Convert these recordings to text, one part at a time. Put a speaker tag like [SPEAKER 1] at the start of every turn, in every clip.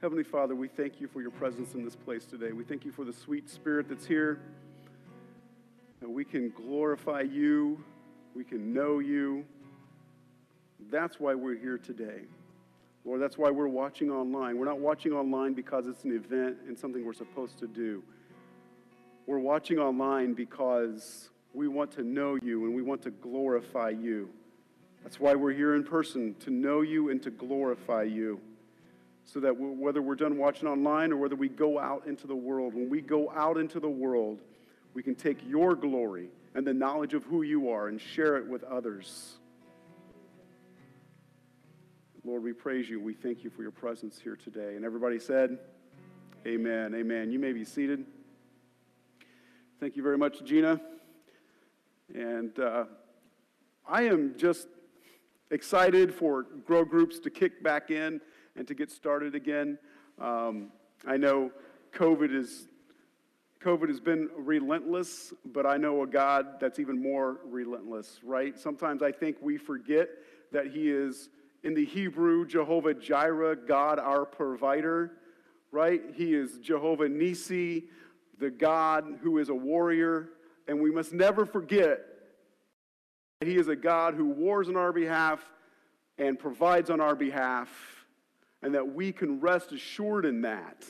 [SPEAKER 1] Heavenly Father, we thank you for your presence in this place today. We thank you for the sweet spirit that's here. That we can glorify you, we can know you. That's why we're here today. Lord, that's why we're watching online. We're not watching online because it's an event and something we're supposed to do. We're watching online because we want to know you and we want to glorify you. That's why we're here in person, to know you and to glorify you. So that whether we're done watching online or whether we go out into the world, when we go out into the world, we can take your glory and the knowledge of who you are and share it with others. Lord, we praise you. We thank you for your presence here today. And everybody said, Amen. Amen. You may be seated. Thank you very much, Gina. And uh, I am just excited for grow groups to kick back in and to get started again. Um, I know COVID is COVID has been relentless, but I know a God that's even more relentless, right? Sometimes I think we forget that He is in the Hebrew, Jehovah Jireh, God our provider, right? He is Jehovah Nisi, the God who is a warrior. And we must never forget that He is a God who wars on our behalf and provides on our behalf, and that we can rest assured in that.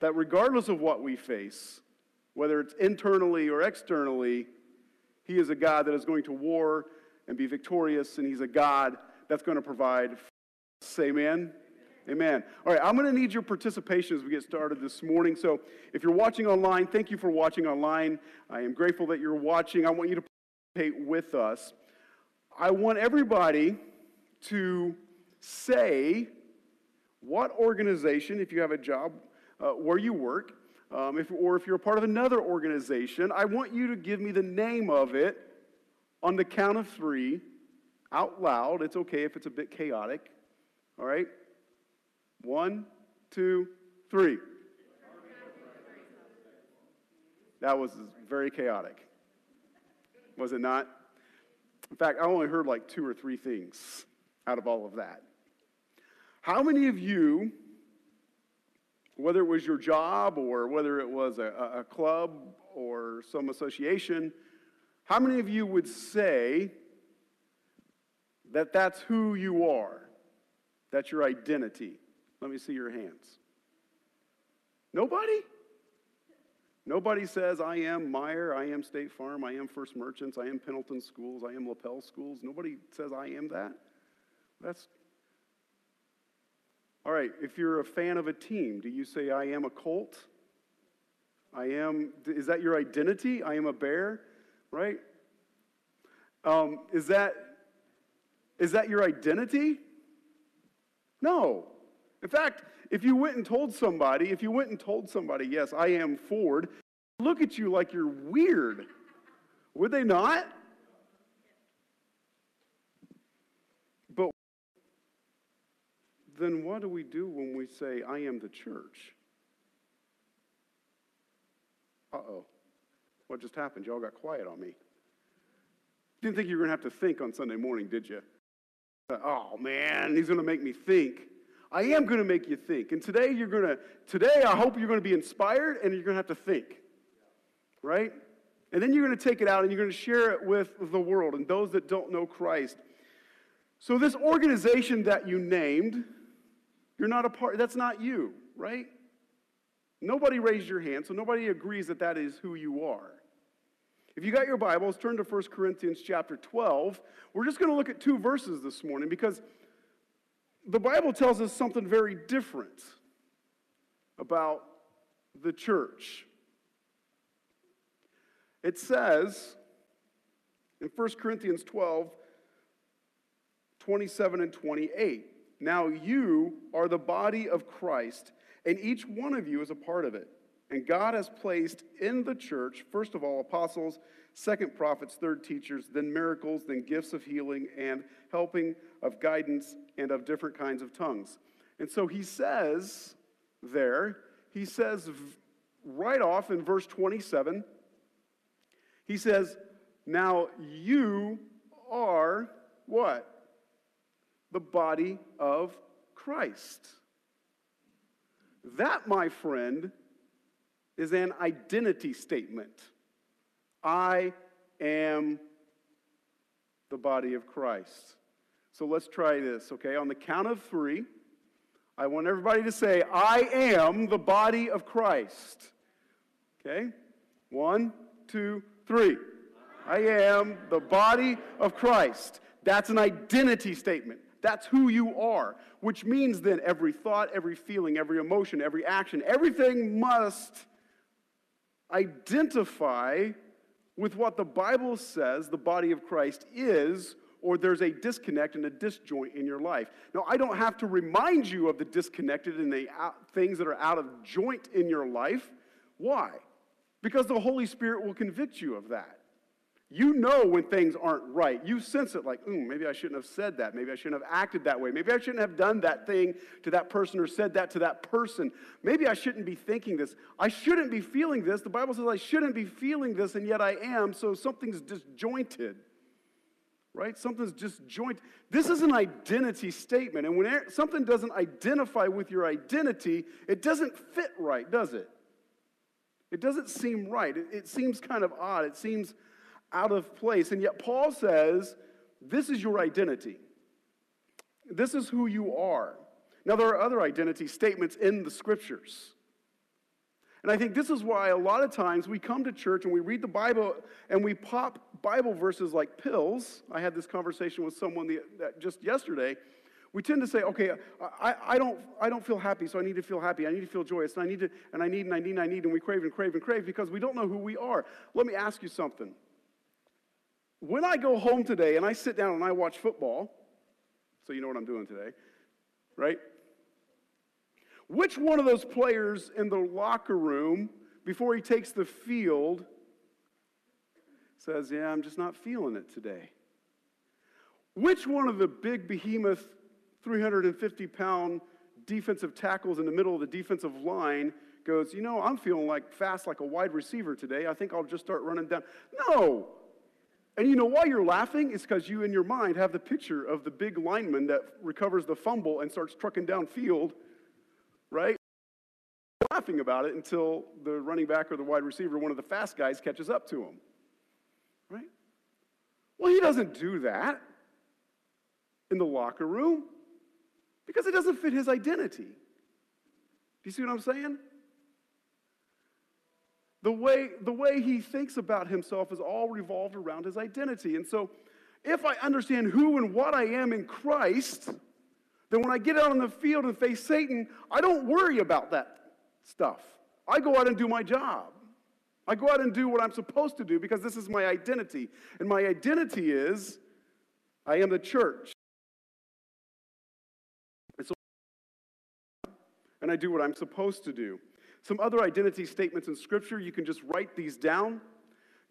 [SPEAKER 1] That regardless of what we face, whether it's internally or externally, He is a God that is going to war and be victorious, and He's a God that's going to provide. Say amen. Amen. All right, I'm going to need your participation as we get started this morning. So, if you're watching online, thank you for watching online. I am grateful that you're watching. I want you to participate with us. I want everybody to say what organization, if you have a job uh, where you work, um, if, or if you're a part of another organization, I want you to give me the name of it on the count of three out loud. It's okay if it's a bit chaotic. All right? One, two, three. That was very chaotic. Was it not? In fact, I only heard like two or three things out of all of that. How many of you, whether it was your job or whether it was a, a club or some association, how many of you would say that that's who you are. That's your identity. Let me see your hands. Nobody? Nobody says, I am Meijer, I am State Farm, I am First Merchants, I am Pendleton Schools, I am Lapel Schools. Nobody says, I am that. That's. All right, if you're a fan of a team, do you say, I am a Colt? I am, is that your identity? I am a bear, right? Um, is that is that your identity? No. In fact, if you went and told somebody, if you went and told somebody, yes, I am Ford, look at you like you're weird. Would they not? But then what do we do when we say, I am the church? Uh oh. What just happened? Y'all got quiet on me. Didn't think you were going to have to think on Sunday morning, did you? Oh man, he's going to make me think. I am going to make you think. And today you're going to today I hope you're going to be inspired and you're going to have to think. Right? And then you're going to take it out and you're going to share it with the world and those that don't know Christ. So this organization that you named, you're not a part that's not you, right? Nobody raised your hand, so nobody agrees that that is who you are. If you got your Bibles, turn to 1 Corinthians chapter 12. We're just going to look at two verses this morning because the Bible tells us something very different about the church. It says in 1 Corinthians 12, 27 and 28, Now you are the body of Christ, and each one of you is a part of it. And God has placed in the church, first of all, apostles, second, prophets, third, teachers, then miracles, then gifts of healing and helping, of guidance, and of different kinds of tongues. And so he says there, he says right off in verse 27, he says, Now you are what? The body of Christ. That, my friend, is an identity statement. I am the body of Christ. So let's try this, okay? On the count of three, I want everybody to say, I am the body of Christ. Okay? One, two, three. I am the body of Christ. That's an identity statement. That's who you are, which means then every thought, every feeling, every emotion, every action, everything must identify with what the Bible says the body of Christ is, or there's a disconnect and a disjoint in your life. Now, I don't have to remind you of the disconnected and the out, things that are out of joint in your life. Why? Because the Holy Spirit will convict you of that. You know when things aren't right. You sense it like, mm, maybe I shouldn't have said that. Maybe I shouldn't have acted that way. Maybe I shouldn't have done that thing to that person or said that to that person. Maybe I shouldn't be thinking this. I shouldn't be feeling this. The Bible says I shouldn't be feeling this, and yet I am, so something's disjointed. Right? Something's disjointed. This is an identity statement. And when something doesn't identify with your identity, it doesn't fit right, does it? It doesn't seem right. It, it seems kind of odd. It seems out of place. And yet, Paul says, This is your identity. This is who you are. Now, there are other identity statements in the scriptures. And I think this is why a lot of times we come to church and we read the Bible and we pop Bible verses like pills. I had this conversation with someone the, just yesterday. We tend to say, okay, I, I, don't, I don't feel happy, so I need to feel happy. I need to feel joyous, and I need to, and I need, and I need, and I need, and we crave and crave and crave because we don't know who we are. Let me ask you something. When I go home today and I sit down and I watch football, so you know what I'm doing today, right? Which one of those players in the locker room, before he takes the field, says, Yeah, I'm just not feeling it today? Which one of the big behemoth 350 pound defensive tackles in the middle of the defensive line goes, You know, I'm feeling like fast like a wide receiver today. I think I'll just start running down. No, and you know why you're laughing? It's because you in your mind have the picture of the big lineman that recovers the fumble and starts trucking downfield, right? Laughing about it until the running back or the wide receiver, one of the fast guys, catches up to him, right? Well, he doesn't do that in the locker room because it doesn't fit his identity. Do you see what I'm saying? The way, the way he thinks about himself is all revolved around his identity. And so, if I understand who and what I am in Christ, then when I get out on the field and face Satan, I don't worry about that stuff. I go out and do my job. I go out and do what I'm supposed to do because this is my identity. And my identity is I am the church. And, so, and I do what I'm supposed to do. Some other identity statements in Scripture, you can just write these down.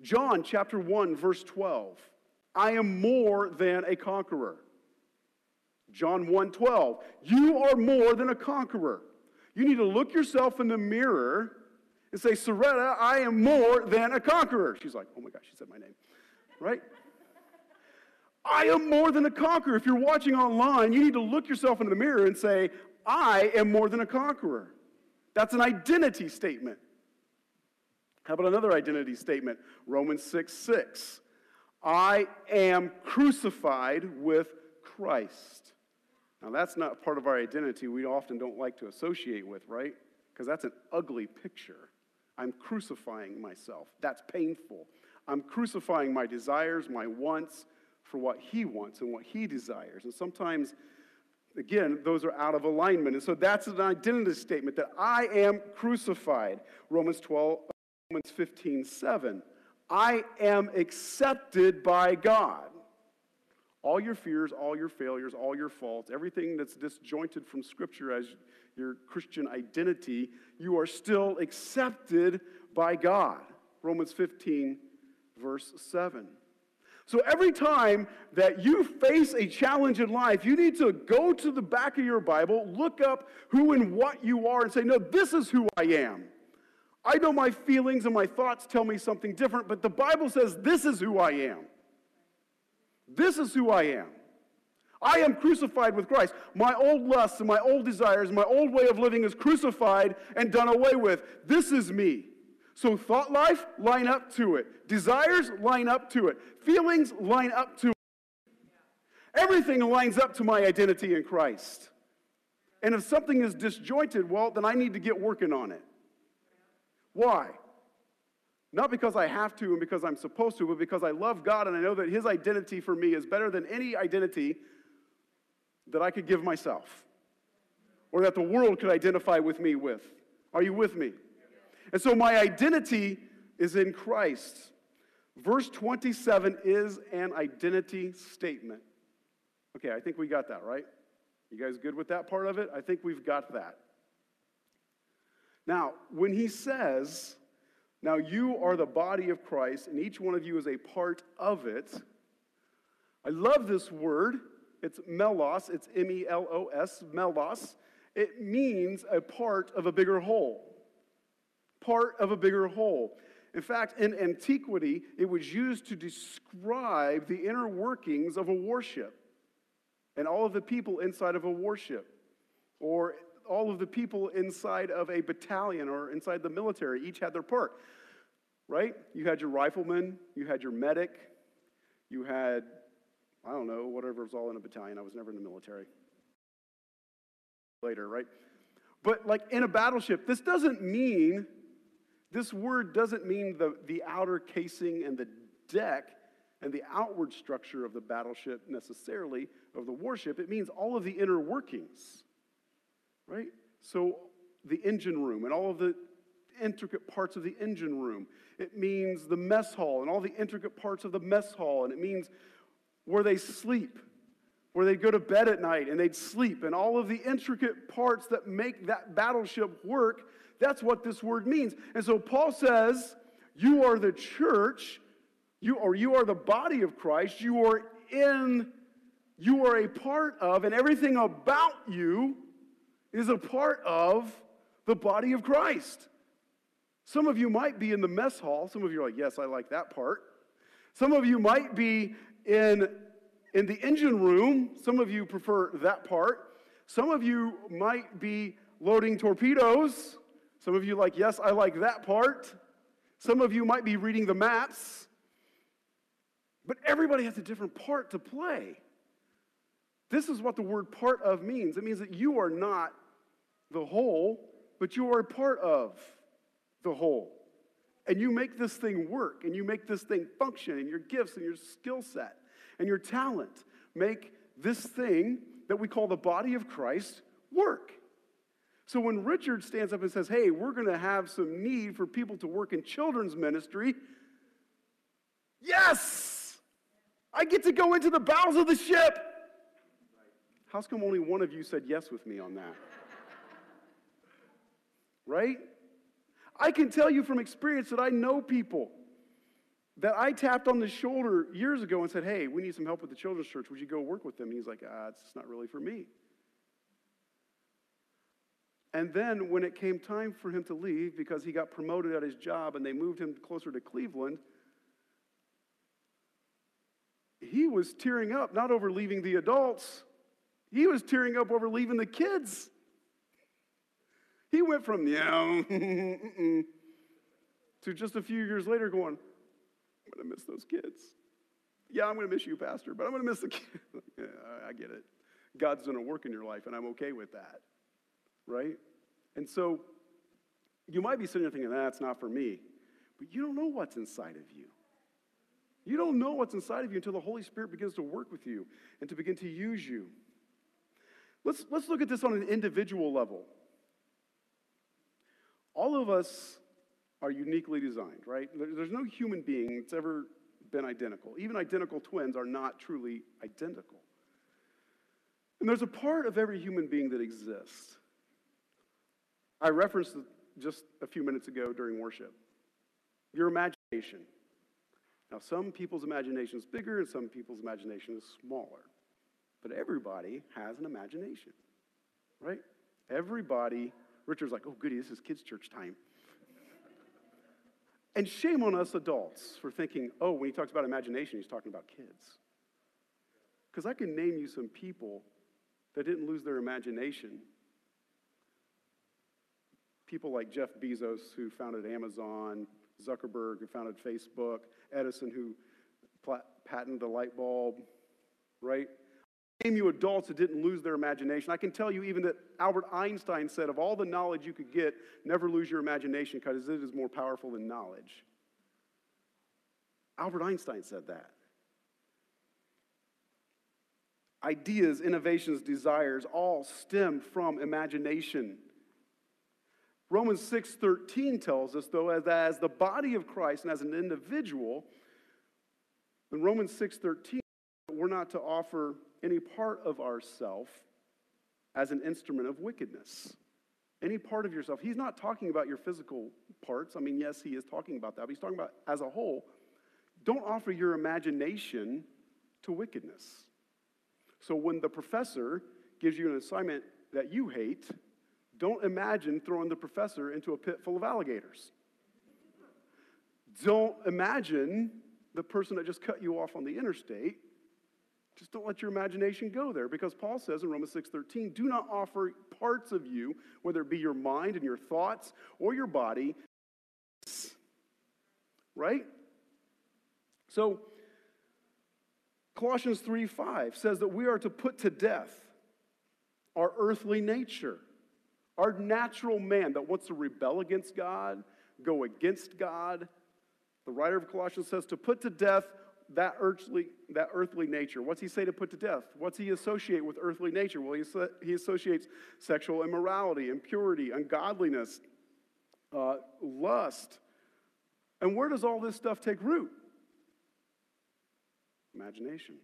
[SPEAKER 1] John chapter 1, verse 12. I am more than a conqueror. John 1 12. You are more than a conqueror. You need to look yourself in the mirror and say, Soretta, I am more than a conqueror. She's like, oh my gosh, she said my name. Right? I am more than a conqueror. If you're watching online, you need to look yourself in the mirror and say, I am more than a conqueror. That's an identity statement. How about another identity statement? Romans 6 6. I am crucified with Christ. Now, that's not part of our identity we often don't like to associate with, right? Because that's an ugly picture. I'm crucifying myself. That's painful. I'm crucifying my desires, my wants for what He wants and what He desires. And sometimes Again, those are out of alignment. And so that's an identity statement that I am crucified. Romans 12, Romans 15, 7. I am accepted by God. All your fears, all your failures, all your faults, everything that's disjointed from Scripture as your Christian identity, you are still accepted by God. Romans 15, verse 7. So every time that you face a challenge in life, you need to go to the back of your Bible, look up who and what you are, and say, No, this is who I am. I know my feelings and my thoughts tell me something different, but the Bible says this is who I am. This is who I am. I am crucified with Christ. My old lusts and my old desires, my old way of living is crucified and done away with. This is me. So thought life, line up to it. Desires, line up to it. Feelings, line up to it. Everything lines up to my identity in Christ. And if something is disjointed, well, then I need to get working on it. Why? Not because I have to and because I'm supposed to, but because I love God and I know that His identity for me is better than any identity that I could give myself or that the world could identify with me with. Are you with me? And so my identity is in Christ. Verse 27 is an identity statement. Okay, I think we got that, right? You guys good with that part of it? I think we've got that. Now, when he says, Now you are the body of Christ, and each one of you is a part of it, I love this word. It's melos, it's M E L O S, melos. It means a part of a bigger whole. Part of a bigger whole. In fact, in antiquity, it was used to describe the inner workings of a warship and all of the people inside of a warship, or all of the people inside of a battalion or inside the military. Each had their part, right? You had your rifleman, you had your medic, you had, I don't know, whatever was all in a battalion. I was never in the military. Later, right? But like in a battleship, this doesn't mean, this word doesn't mean the, the outer casing and the deck and the outward structure of the battleship necessarily, of the warship. It means all of the inner workings, right? So the engine room and all of the intricate parts of the engine room. It means the mess hall and all the intricate parts of the mess hall. And it means where they sleep, where they'd go to bed at night and they'd sleep, and all of the intricate parts that make that battleship work. That's what this word means. And so Paul says, You are the church you or you are the body of Christ. You are in, you are a part of, and everything about you is a part of the body of Christ. Some of you might be in the mess hall. Some of you are like, yes, I like that part. Some of you might be in, in the engine room. Some of you prefer that part. Some of you might be loading torpedoes. Some of you like, yes, I like that part. Some of you might be reading the maps. But everybody has a different part to play. This is what the word part of means it means that you are not the whole, but you are a part of the whole. And you make this thing work, and you make this thing function, and your gifts and your skill set and your talent make this thing that we call the body of Christ work. So when Richard stands up and says, Hey, we're going to have some need for people to work in children's ministry, yes! I get to go into the bowels of the ship. How's come only one of you said yes with me on that? right? I can tell you from experience that I know people that I tapped on the shoulder years ago and said, Hey, we need some help with the children's church. Would you go work with them? And he's like, Ah, it's not really for me. And then when it came time for him to leave because he got promoted at his job and they moved him closer to Cleveland, he was tearing up not over leaving the adults, he was tearing up over leaving the kids. He went from, yeah, to just a few years later going, I'm going to miss those kids. Yeah, I'm going to miss you, Pastor, but I'm going to miss the kids. yeah, I get it. God's going to work in your life, and I'm okay with that. Right? And so you might be sitting there thinking, that's not for me. But you don't know what's inside of you. You don't know what's inside of you until the Holy Spirit begins to work with you and to begin to use you. Let's, let's look at this on an individual level. All of us are uniquely designed, right? There's no human being that's ever been identical. Even identical twins are not truly identical. And there's a part of every human being that exists. I referenced just a few minutes ago during worship your imagination. Now, some people's imagination is bigger and some people's imagination is smaller. But everybody has an imagination, right? Everybody, Richard's like, oh, goody, this is kids' church time. And shame on us adults for thinking, oh, when he talks about imagination, he's talking about kids. Because I can name you some people that didn't lose their imagination. People like Jeff Bezos, who founded Amazon, Zuckerberg, who founded Facebook, Edison, who patented the light bulb, right? You adults that didn't lose their imagination. I can tell you even that Albert Einstein said, of all the knowledge you could get, never lose your imagination because it is more powerful than knowledge. Albert Einstein said that ideas, innovations, desires all stem from imagination. Romans 6:13 tells us though as, as the body of Christ and as an individual in Romans 6:13 we're not to offer any part of ourself as an instrument of wickedness. Any part of yourself. He's not talking about your physical parts. I mean, yes, he is talking about that, but he's talking about as a whole. Don't offer your imagination to wickedness. So when the professor gives you an assignment that you hate, don't imagine throwing the professor into a pit full of alligators. Don't imagine the person that just cut you off on the interstate. Just don't let your imagination go there because Paul says in Romans 6:13, do not offer parts of you, whether it be your mind and your thoughts or your body, right? So Colossians 3 5 says that we are to put to death our earthly nature, our natural man that wants to rebel against God, go against God. The writer of Colossians says to put to death that earthly, that earthly nature. What's he say to put to death? What's he associate with earthly nature? Well, he, he associates sexual immorality, impurity, ungodliness, uh, lust. And where does all this stuff take root? imagination.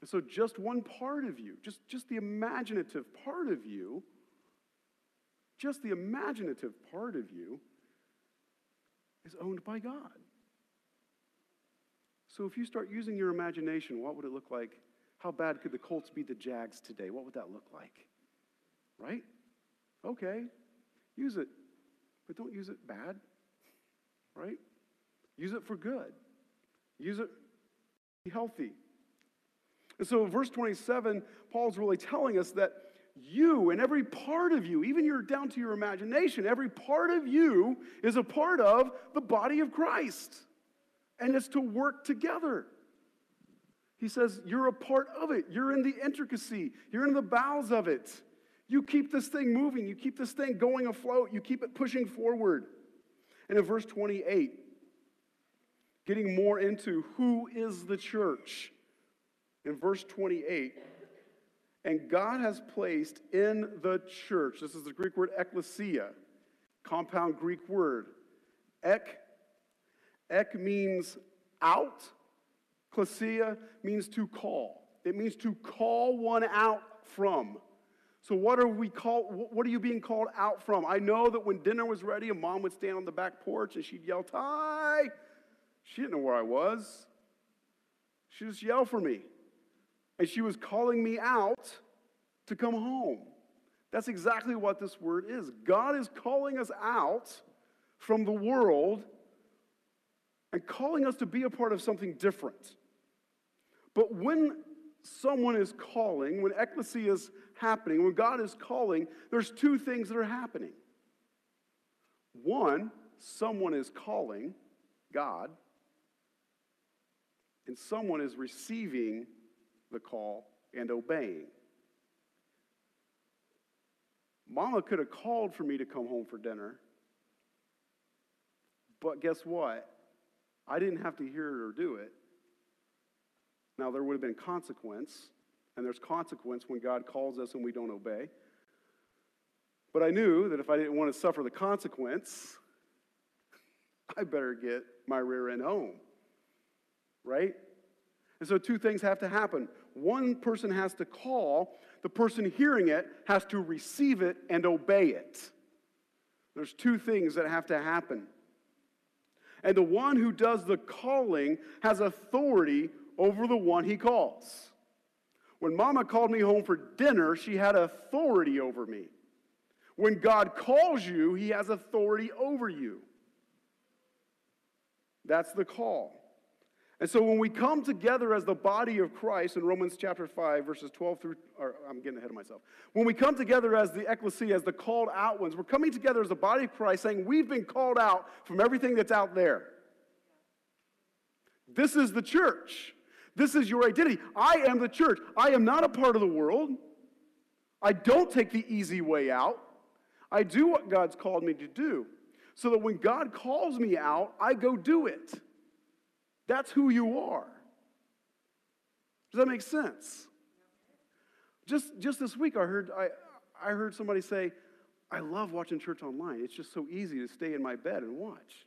[SPEAKER 1] And so, just one part of you, just, just the imaginative part of you, just the imaginative part of you is owned by God. So, if you start using your imagination, what would it look like? How bad could the Colts beat the Jags today? What would that look like? Right? Okay, use it, but don't use it bad, right? Use it for good. Use it healthy. And so, verse 27, Paul's really telling us that you and every part of you, even you're down to your imagination, every part of you is a part of the body of Christ. And it's to work together. He says, You're a part of it. You're in the intricacy, you're in the bowels of it. You keep this thing moving, you keep this thing going afloat, you keep it pushing forward. And in verse 28, getting more into who is the church. In verse 28, and God has placed in the church, this is the Greek word ekklesia, compound Greek word. Ek, ek means out, klesia means to call. It means to call one out from. So what are we called? What are you being called out from? I know that when dinner was ready, a mom would stand on the back porch and she'd yell, "Ty, she didn't know where I was. She just yelled for me. And she was calling me out to come home. That's exactly what this word is. God is calling us out from the world and calling us to be a part of something different. But when someone is calling, when ecclesia is happening, when God is calling, there's two things that are happening. One, someone is calling God, and someone is receiving the call and obeying. Mama could have called for me to come home for dinner, but guess what? I didn't have to hear it or do it. Now, there would have been consequence, and there's consequence when God calls us and we don't obey. But I knew that if I didn't want to suffer the consequence, I better get my rear end home right? And so two things have to happen. One person has to call, the person hearing it has to receive it and obey it. There's two things that have to happen. And the one who does the calling has authority over the one he calls. When mama called me home for dinner, she had authority over me. When God calls you, he has authority over you. That's the call. And so when we come together as the body of Christ in Romans chapter 5, verses 12 through, or I'm getting ahead of myself. When we come together as the ecclesia, as the called out ones, we're coming together as the body of Christ saying we've been called out from everything that's out there. This is the church. This is your identity. I am the church. I am not a part of the world. I don't take the easy way out. I do what God's called me to do. So that when God calls me out, I go do it. That's who you are. Does that make sense? Just, just this week, I heard, I, I heard somebody say, I love watching church online. It's just so easy to stay in my bed and watch.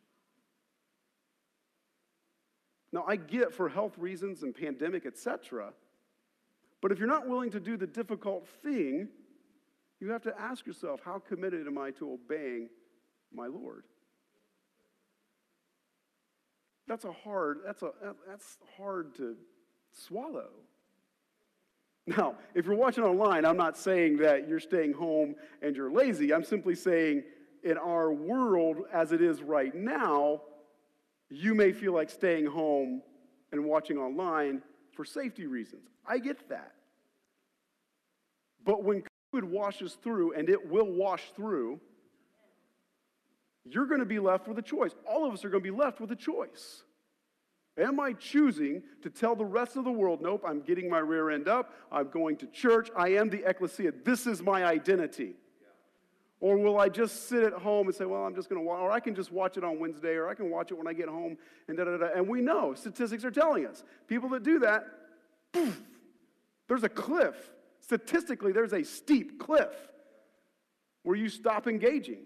[SPEAKER 1] Now, I get for health reasons and pandemic, etc. But if you're not willing to do the difficult thing, you have to ask yourself, how committed am I to obeying my Lord? That's a hard, that's a that's hard to swallow. Now, if you're watching online, I'm not saying that you're staying home and you're lazy. I'm simply saying in our world as it is right now, you may feel like staying home and watching online for safety reasons. I get that. But when COVID washes through, and it will wash through, you're going to be left with a choice. All of us are going to be left with a choice. Am I choosing to tell the rest of the world, nope, I'm getting my rear end up, I'm going to church, I am the ecclesia, this is my identity? Or will I just sit at home and say, well, I'm just going to watch, or I can just watch it on Wednesday, or I can watch it when I get home, and da da da. And we know, statistics are telling us, people that do that, poof, there's a cliff. Statistically, there's a steep cliff where you stop engaging.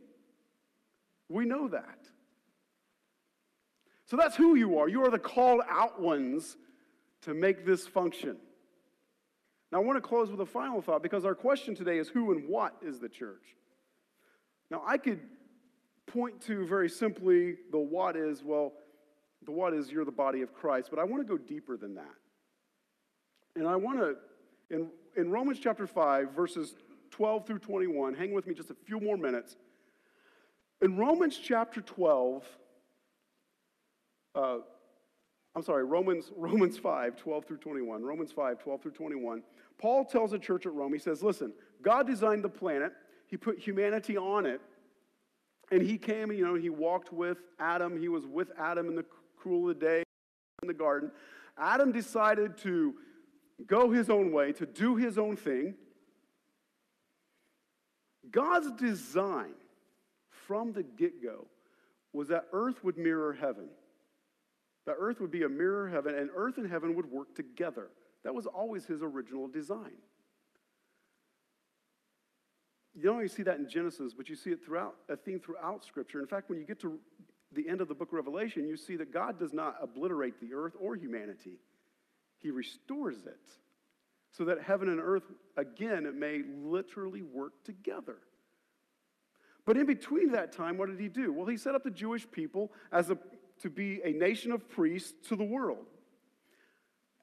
[SPEAKER 1] We know that. So that's who you are. You are the called out ones to make this function. Now, I want to close with a final thought because our question today is who and what is the church? Now, I could point to very simply the what is, well, the what is you're the body of Christ, but I want to go deeper than that. And I want to, in, in Romans chapter 5, verses 12 through 21, hang with me just a few more minutes. In Romans chapter 12, uh, I'm sorry, Romans, Romans 5, 12 through 21. Romans 5, 12 through 21. Paul tells the church at Rome, he says, Listen, God designed the planet, He put humanity on it, and He came, you know, He walked with Adam. He was with Adam in the cool of the day in the garden. Adam decided to go his own way, to do his own thing. God's design from the get go was that earth would mirror heaven. That earth would be a mirror heaven, and earth and heaven would work together. That was always his original design. You don't only see that in Genesis, but you see it throughout a theme throughout Scripture. In fact, when you get to the end of the book of Revelation, you see that God does not obliterate the earth or humanity. He restores it so that heaven and earth, again, may literally work together. But in between that time, what did he do? Well, he set up the Jewish people as a to be a nation of priests to the world.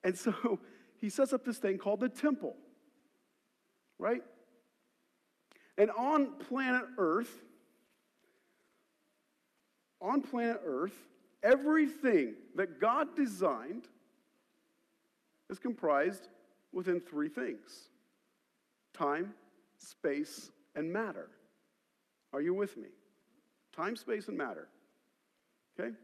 [SPEAKER 1] And so he sets up this thing called the temple, right? And on planet Earth, on planet Earth, everything that God designed is comprised within three things time, space, and matter. Are you with me? Time, space, and matter. Okay?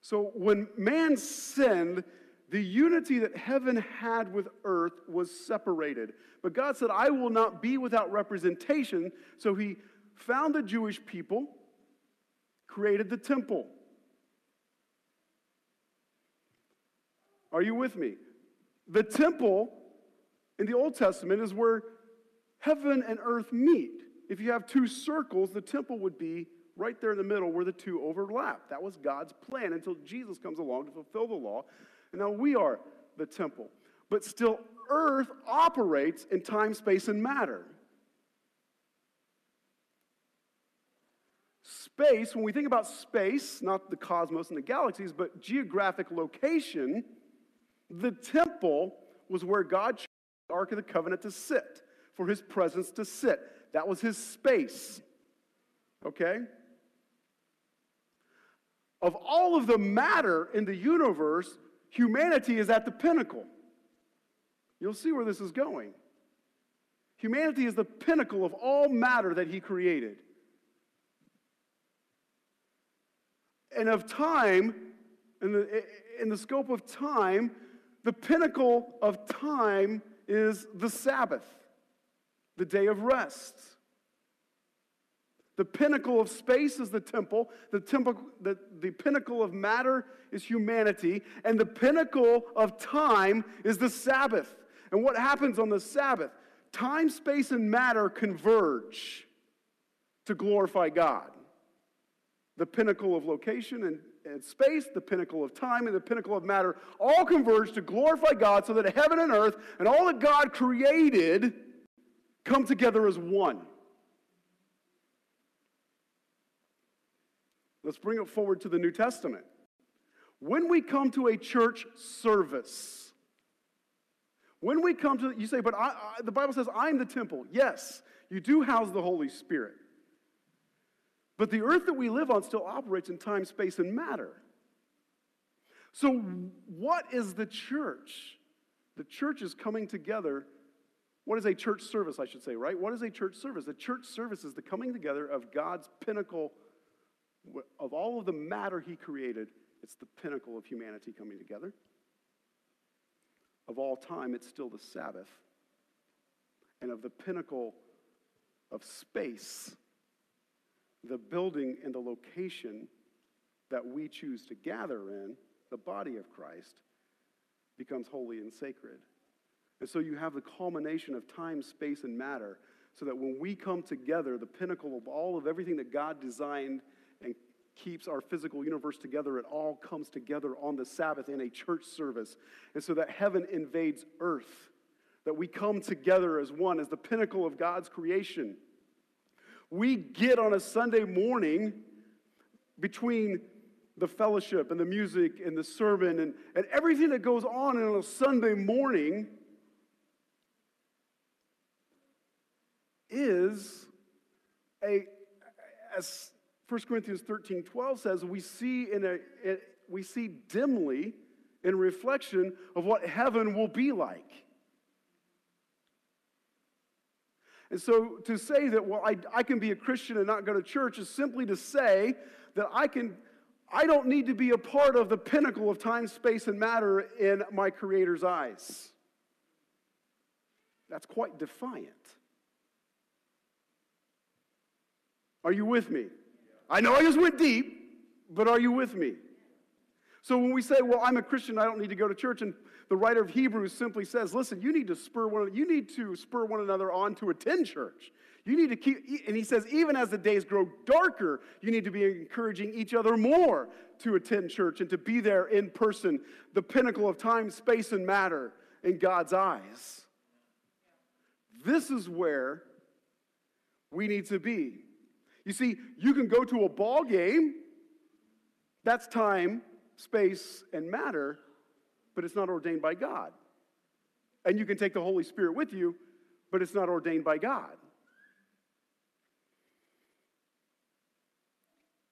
[SPEAKER 1] So when man sinned, the unity that heaven had with earth was separated. But God said, I will not be without representation. So he found the Jewish people, created the temple. Are you with me? The temple in the Old Testament is where heaven and earth meet. If you have two circles, the temple would be right there in the middle where the two overlap. That was God's plan until Jesus comes along to fulfill the law. And now we are the temple. But still, earth operates in time, space, and matter. Space, when we think about space, not the cosmos and the galaxies, but geographic location, the temple was where God chose the Ark of the Covenant to sit, for his presence to sit. That was his space. Okay? of all of the matter in the universe, humanity is at the pinnacle. You'll see where this is going. Humanity is the pinnacle of all matter that he created. And of time, in the, in the scope of time, the pinnacle of time is the Sabbath, the day of rest. The pinnacle of space is the temple. The, temple the, the pinnacle of matter is humanity. And the pinnacle of time is the Sabbath. And what happens on the Sabbath? Time, space, and matter converge to glorify God. The pinnacle of location and, and space, the pinnacle of time, and the pinnacle of matter all converge to glorify God so that heaven and earth and all that God created come together as one. Let's bring it forward to the New Testament. When we come to a church service, when we come to, you say, but I, I, the Bible says, I'm the temple. Yes, you do house the Holy Spirit. But the earth that we live on still operates in time, space, and matter. So, what is the church? The church is coming together. What is a church service, I should say, right? What is a church service? A church service is the coming together of God's pinnacle of all of the matter he created, it's the pinnacle of humanity coming together. Of all time, it's still the Sabbath. And of the pinnacle of space, the building and the location that we choose to gather in, the body of Christ, becomes holy and sacred. And so you have the culmination of time, space, and matter, so that when we come together, the pinnacle of all of everything that God designed and keeps our physical universe together. It all comes together on the Sabbath in a church service. And so that heaven invades earth, that we come together as one, as the pinnacle of God's creation. We get on a Sunday morning between the fellowship and the music and the sermon and, and everything that goes on on a Sunday morning is a, as 1 Corinthians 13 12 says, we see, in a, we see dimly in reflection of what heaven will be like. And so to say that, well, I, I can be a Christian and not go to church is simply to say that I can. I don't need to be a part of the pinnacle of time, space, and matter in my Creator's eyes. That's quite defiant. Are you with me? I know I just went deep, but are you with me? So when we say, well, I'm a Christian, I don't need to go to church, and the writer of Hebrews simply says, listen, you need to spur one, you need to spur one another on to attend church. You need to keep, and he says, even as the days grow darker, you need to be encouraging each other more to attend church and to be there in person, the pinnacle of time, space, and matter in God's eyes. This is where we need to be. You see, you can go to a ball game, that's time, space, and matter, but it's not ordained by God. And you can take the Holy Spirit with you, but it's not ordained by God.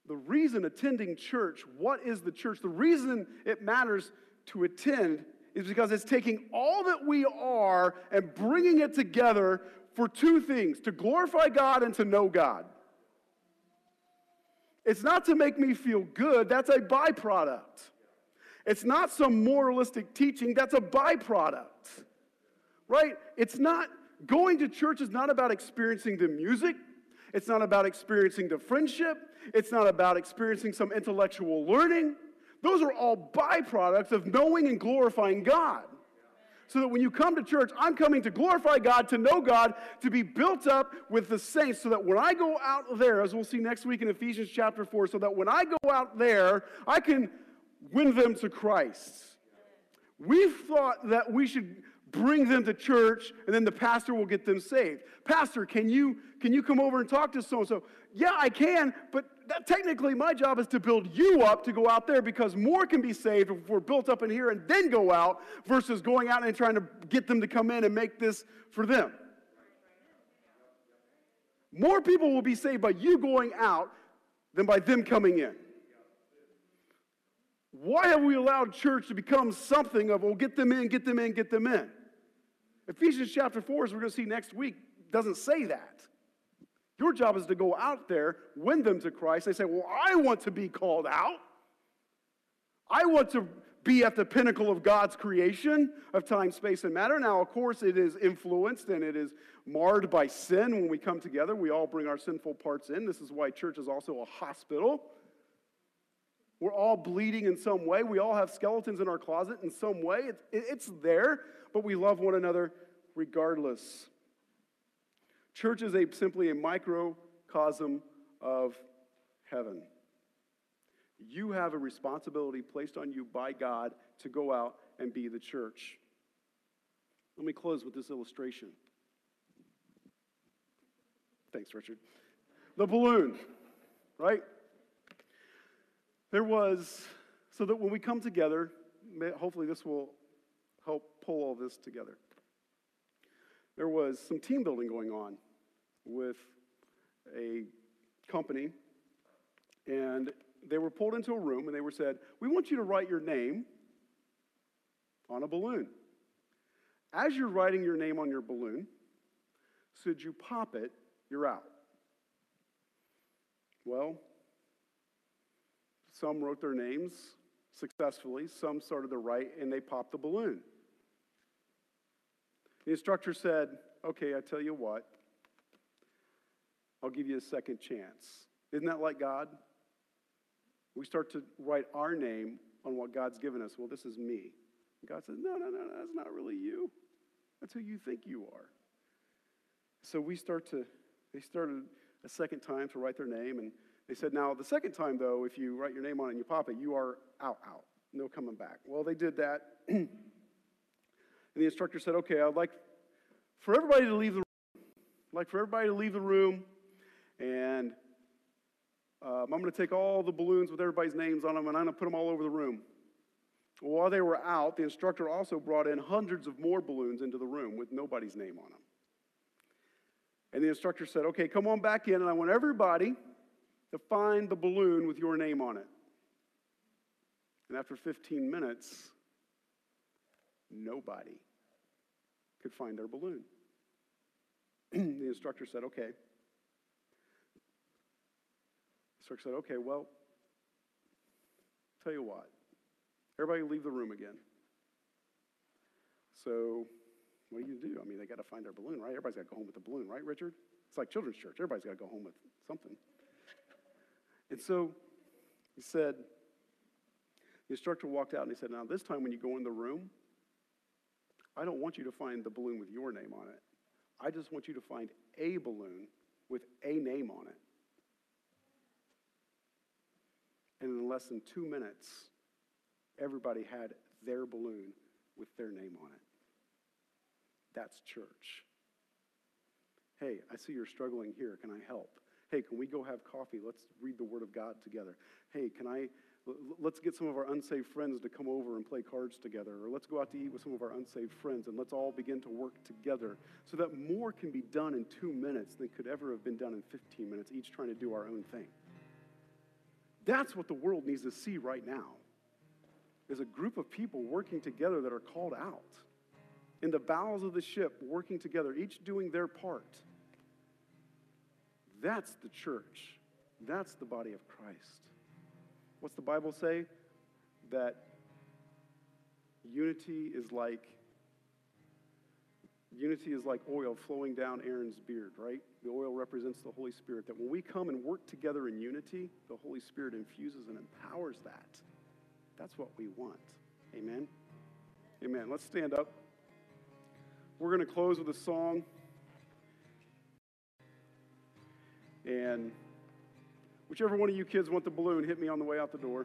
[SPEAKER 1] The reason attending church, what is the church? The reason it matters to attend is because it's taking all that we are and bringing it together for two things to glorify God and to know God. It's not to make me feel good, that's a byproduct. It's not some moralistic teaching, that's a byproduct. Right? It's not, going to church is not about experiencing the music, it's not about experiencing the friendship, it's not about experiencing some intellectual learning. Those are all byproducts of knowing and glorifying God so that when you come to church, I'm coming to glorify God, to know God, to be built up with the saints, so that when I go out there, as we'll see next week in Ephesians chapter 4, so that when I go out there, I can win them to Christ. We've thought that we should bring them to church and then the pastor will get them saved. Pastor, can you can you come over and talk to so and so? Yeah, I can, but that, technically my job is to build you up to go out there because more can be saved if we're built up in here and then go out versus going out and trying to get them to come in and make this for them. More people will be saved by you going out than by them coming in. Why have we allowed church to become something of, well, get them in, get them in, get them in? Ephesians chapter 4, as we're going to see next week, doesn't say that. Your job is to go out there, win them to Christ. They say, Well, I want to be called out. I want to be at the pinnacle of God's creation of time, space, and matter. Now, of course, it is influenced and it is marred by sin when we come together. We all bring our sinful parts in. This is why church is also a hospital. We're all bleeding in some way. We all have skeletons in our closet in some way. it's there, but we love one another regardless. Church is a, simply a microcosm of heaven. You have a responsibility placed on you by God to go out and be the church. Let me close with this illustration. Thanks, Richard. The balloon, right? There was, so that when we come together, hopefully this will help pull all this together. There was some team building going on with a company, and they were pulled into a room and they were said, We want you to write your name on a balloon. As you're writing your name on your balloon, should you pop it, you're out. Well, some wrote their names successfully, some started to write, and they popped the balloon. The instructor said, Okay, I tell you what, I'll give you a second chance. Isn't that like God? We start to write our name on what God's given us. Well, this is me. And God says, No, no, no, no, that's not really you. That's who you think you are. So we start to, they started a second time to write their name, and they said, Now, the second time, though, if you write your name on it and you pop it, you are out, out. No coming back. Well, they did that. and the instructor said, Okay, I'd like for everybody to leave the room. I'd like for everybody to leave the room, and um, I'm going to take all the balloons with everybody's names on them and I'm going to put them all over the room. While they were out, the instructor also brought in hundreds of more balloons into the room with nobody's name on them. And the instructor said, Okay, come on back in, and I want everybody to find the balloon with your name on it. And after 15 minutes, nobody could find their balloon. the instructor said, Okay, instructor said, okay, well, tell you what, everybody leave the room again. So what do you do? I mean, they got to find their balloon, right? Everybody's got to go home with the balloon, right, Richard? It's like children's church. Everybody's got to go home with something. And so he said, the instructor walked out and he said, Now, this time when you go in the room, I don't want you to find the balloon with your name on it. I just want you to find a balloon with a name on it. And in less than two minutes, everybody had their balloon with their name on it. That's church. Hey, I see you're struggling here. Can I help? Hey, can we go have coffee? Let's read the Word of God together. Hey, can I, let's get some of our unsaved friends to come over and play cards together. Or let's go out to eat with some of our unsaved friends and let's all begin to work together so that more can be done in two minutes than could ever have been done in 15 minutes, each trying to do our own thing. That's what the world needs to see right now. Is a group of people working together that are called out in the bowels of the ship, working together, each doing their part. That's the church. That's the body of Christ. What's the Bible say? That unity is like Unity is like oil flowing down Aaron's beard, right? The oil represents the Holy Spirit. That when we come and work together in unity, the Holy Spirit infuses and empowers that. That's what we want. Amen? Amen. Let's stand up. We're going to close with a song. And whichever one of you kids want the balloon, hit me on the way out the door.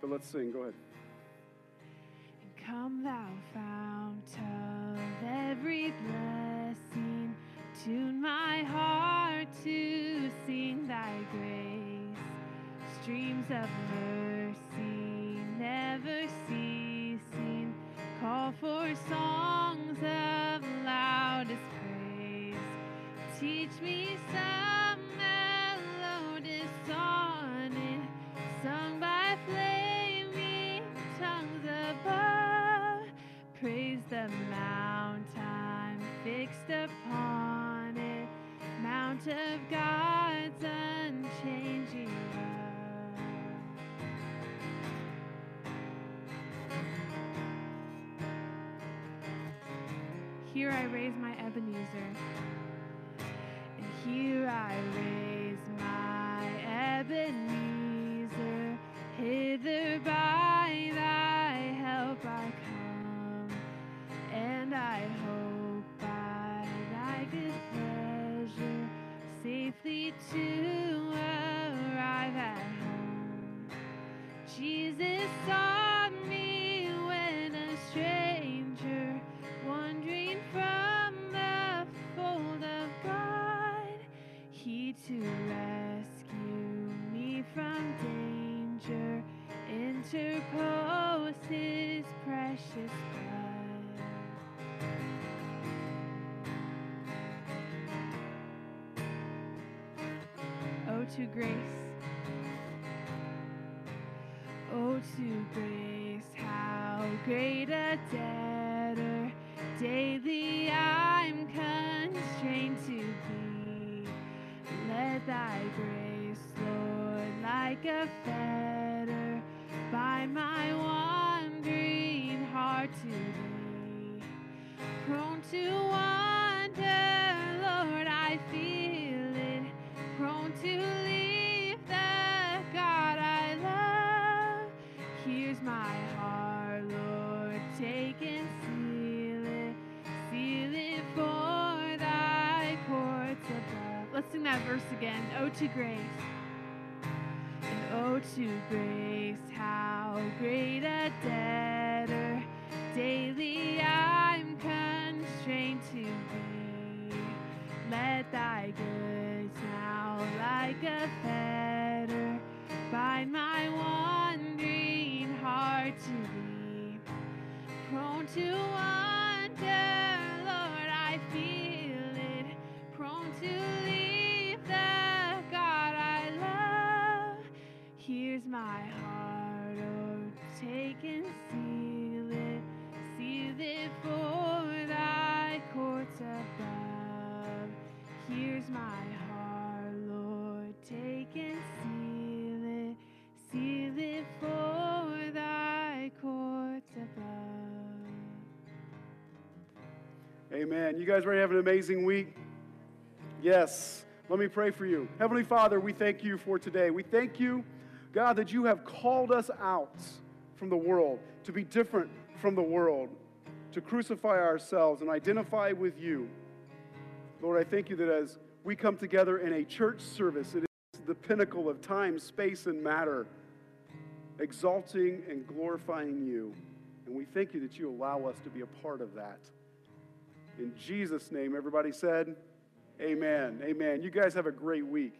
[SPEAKER 1] But let's sing. Go ahead.
[SPEAKER 2] Come, thou fount of every blessing, tune my heart to sing thy grace. Streams of mercy never ceasing, call for songs of. Teach me some melodious sung by flaming tongues above. Praise the mountain fixed upon it, of God's unchanging love. Here I raise my Ebenezer here Oh, to grace. Oh, to grace, how great a debtor daily I'm constrained to be. Let thy grace, Lord, like a fetter, bind my that verse again. Oh, to grace. And oh, to grace, how great a debtor daily Let thy goods now, like a fetter, bind my wandering heart to thee. Prone to wander,
[SPEAKER 1] Amen. You guys ready to have an amazing week? Yes. Let me pray for you. Heavenly Father, we thank you for today. We thank you, God, that you have called us out from the world to be different from the world, to crucify ourselves and identify with you. Lord, I thank you that as we come together in a church service, it is the pinnacle of time, space, and matter, exalting and glorifying you. And we thank you that you allow us to be a part of that. In Jesus' name, everybody said, Amen. Amen. You guys have a great week.